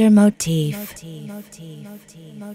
by Mr. Motif. No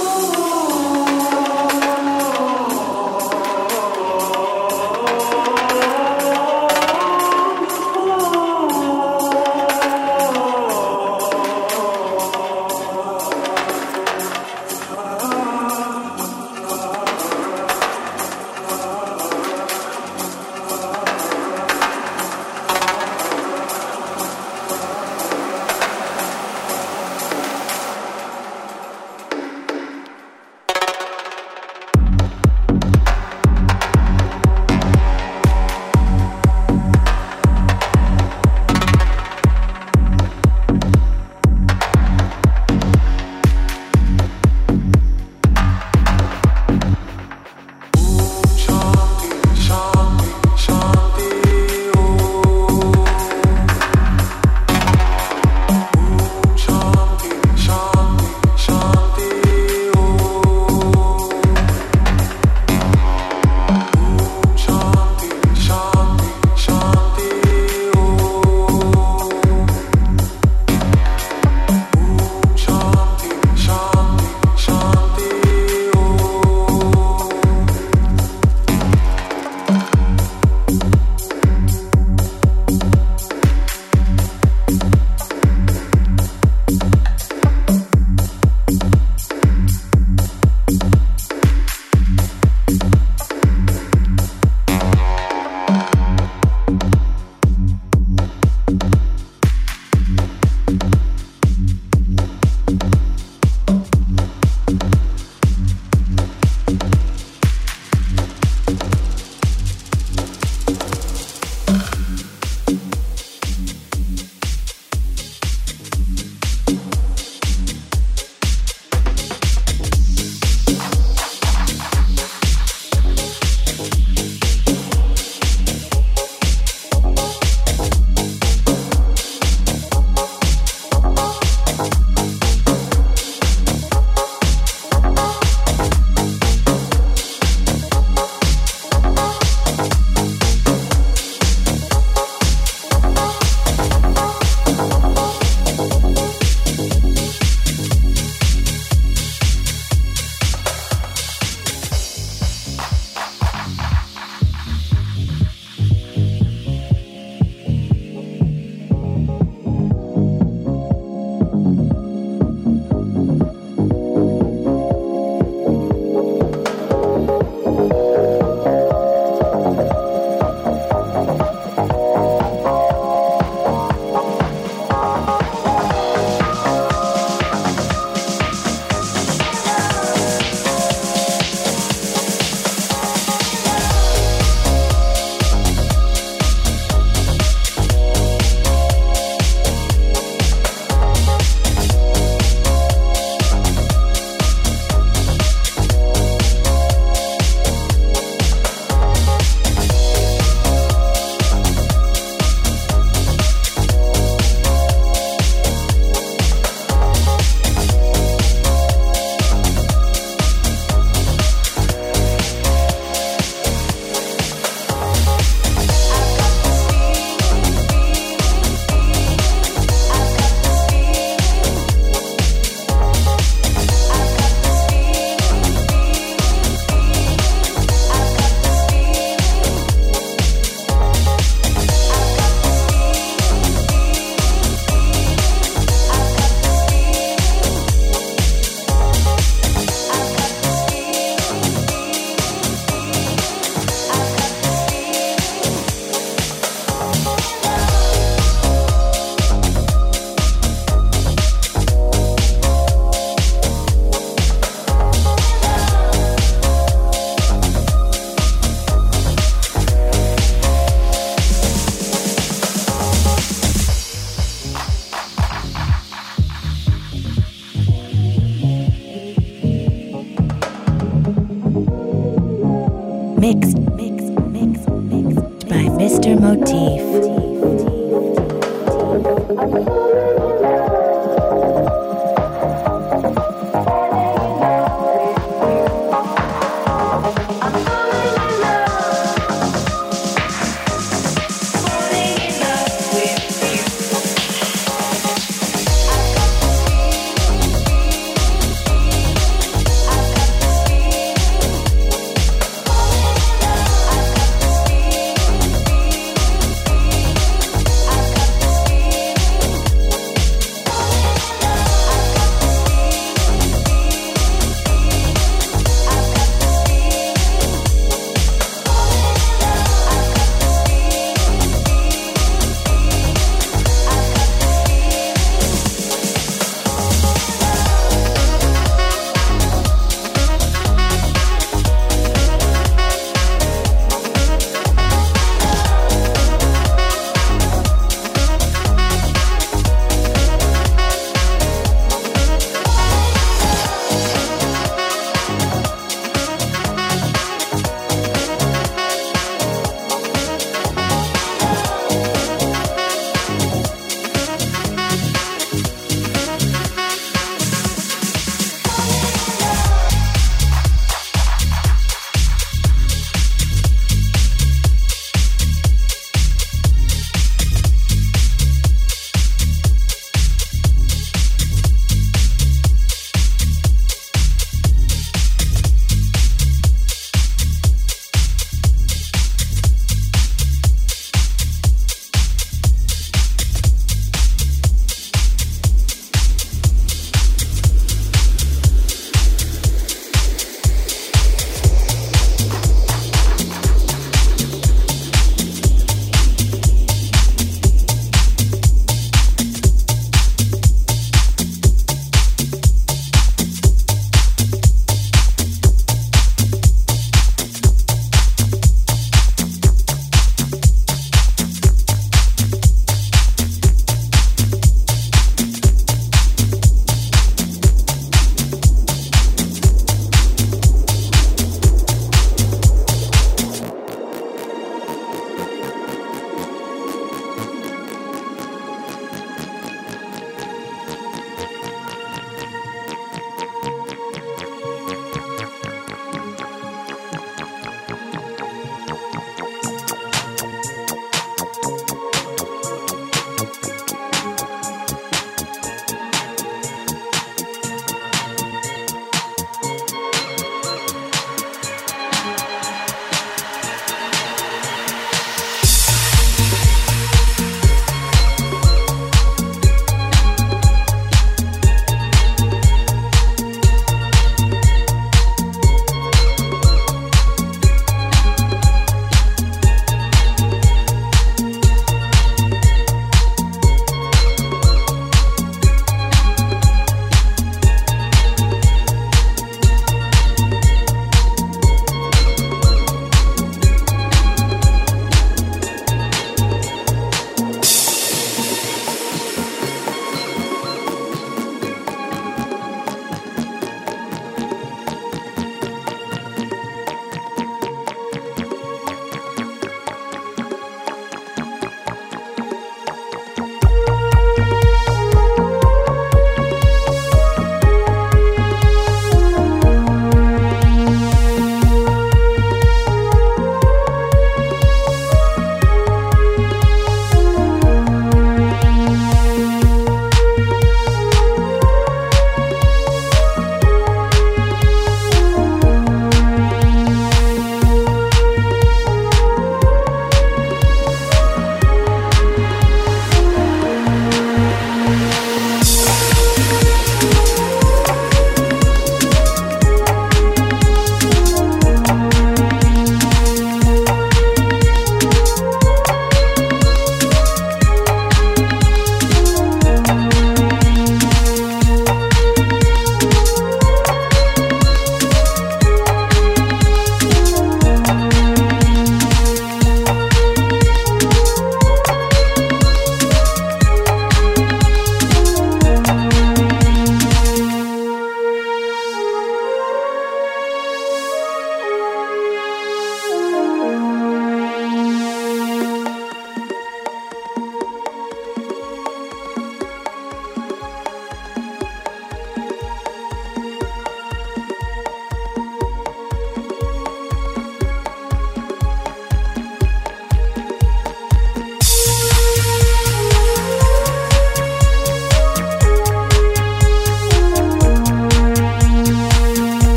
Ooh.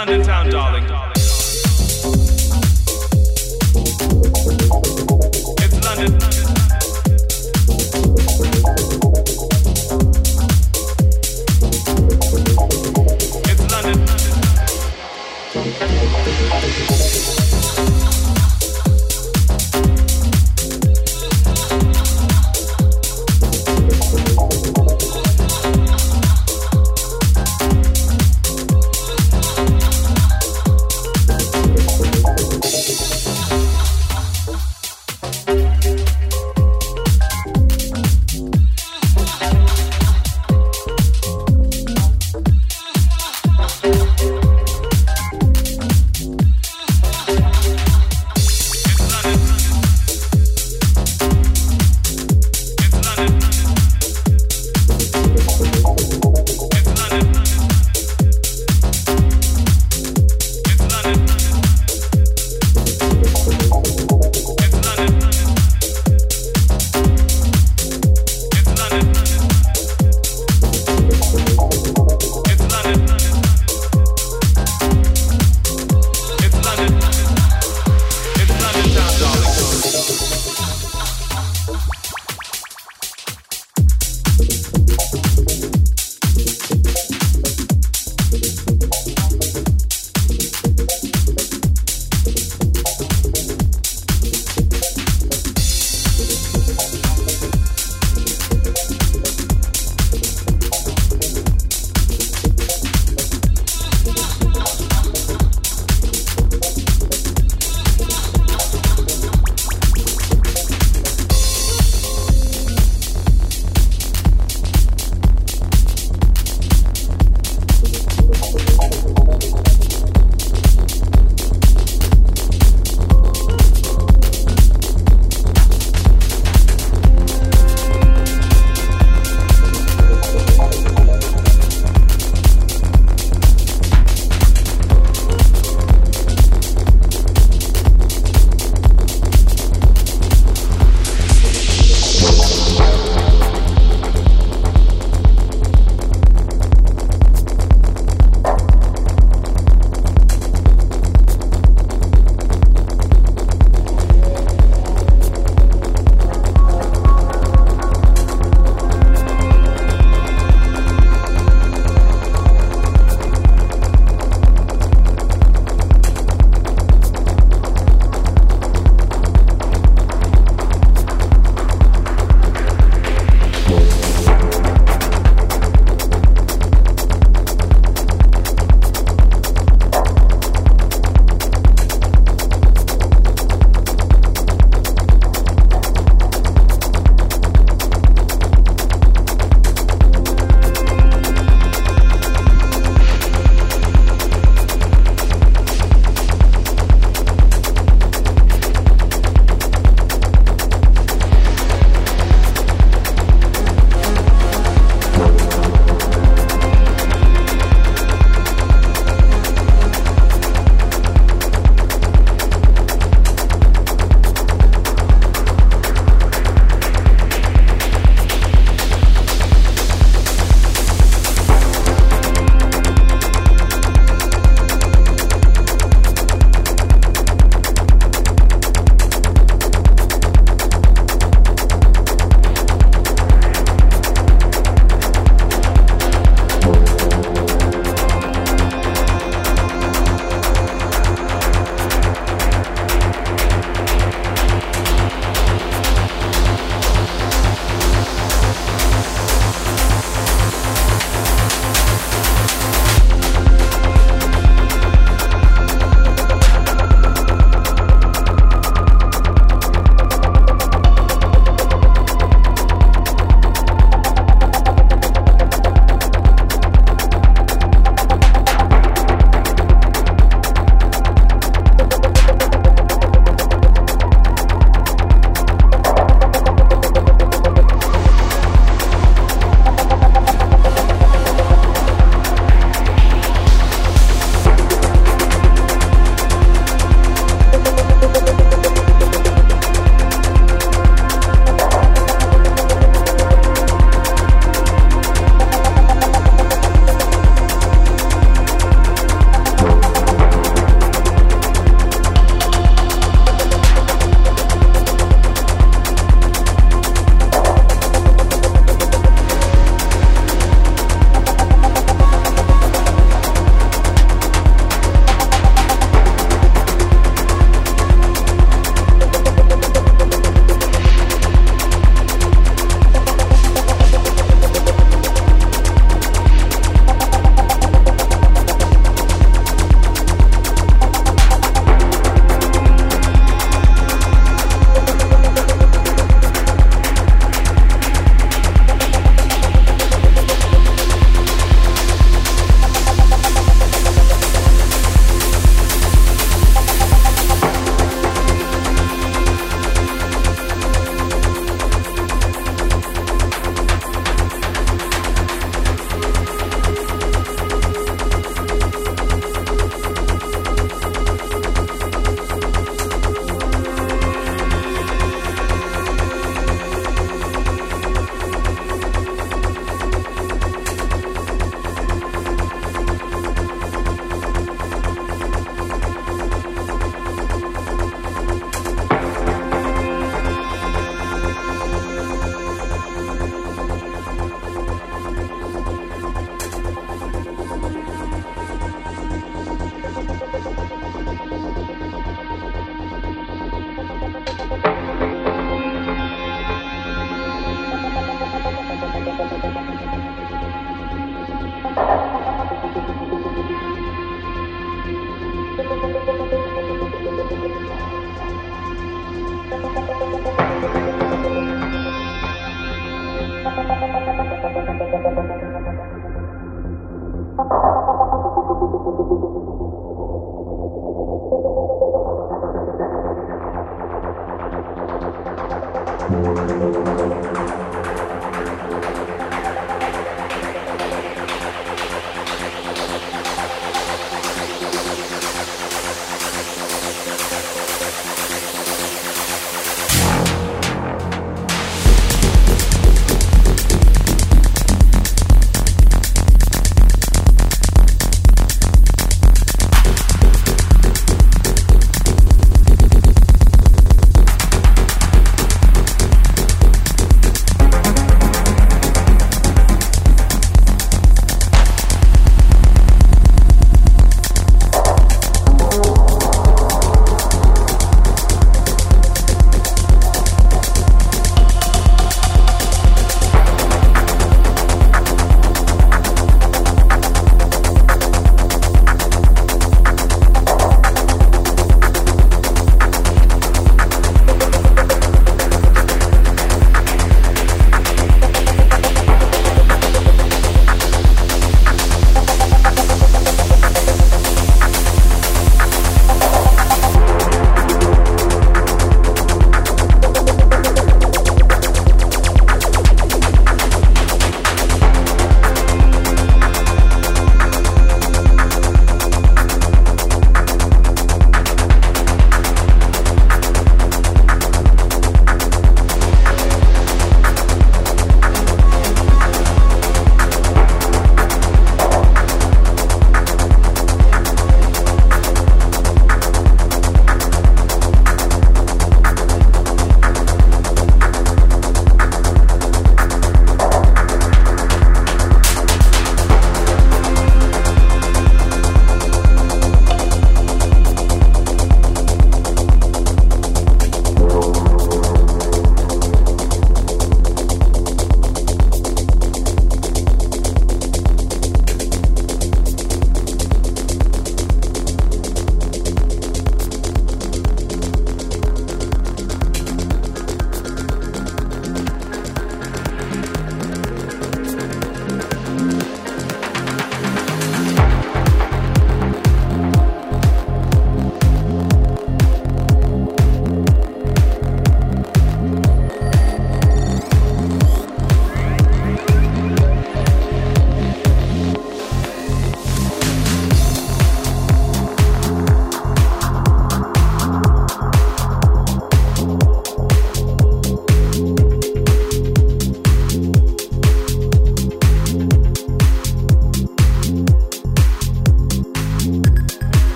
London town, darling.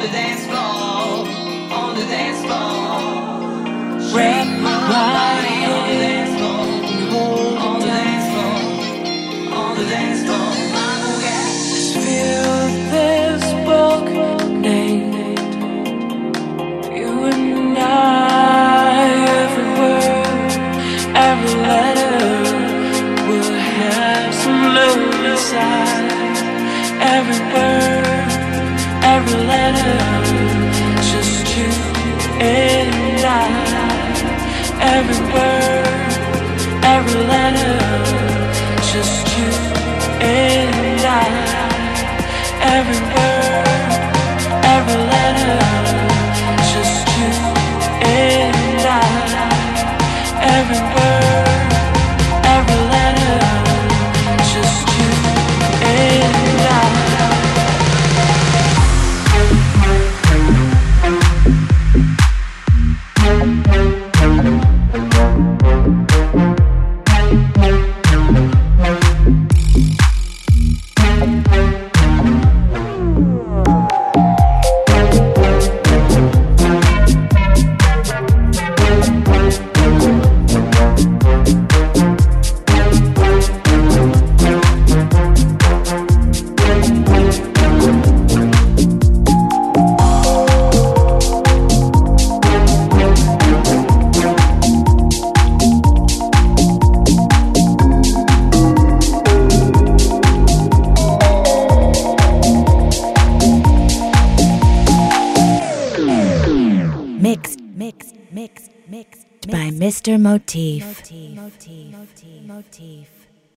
On the dance floor, on the dance floor. Mixed,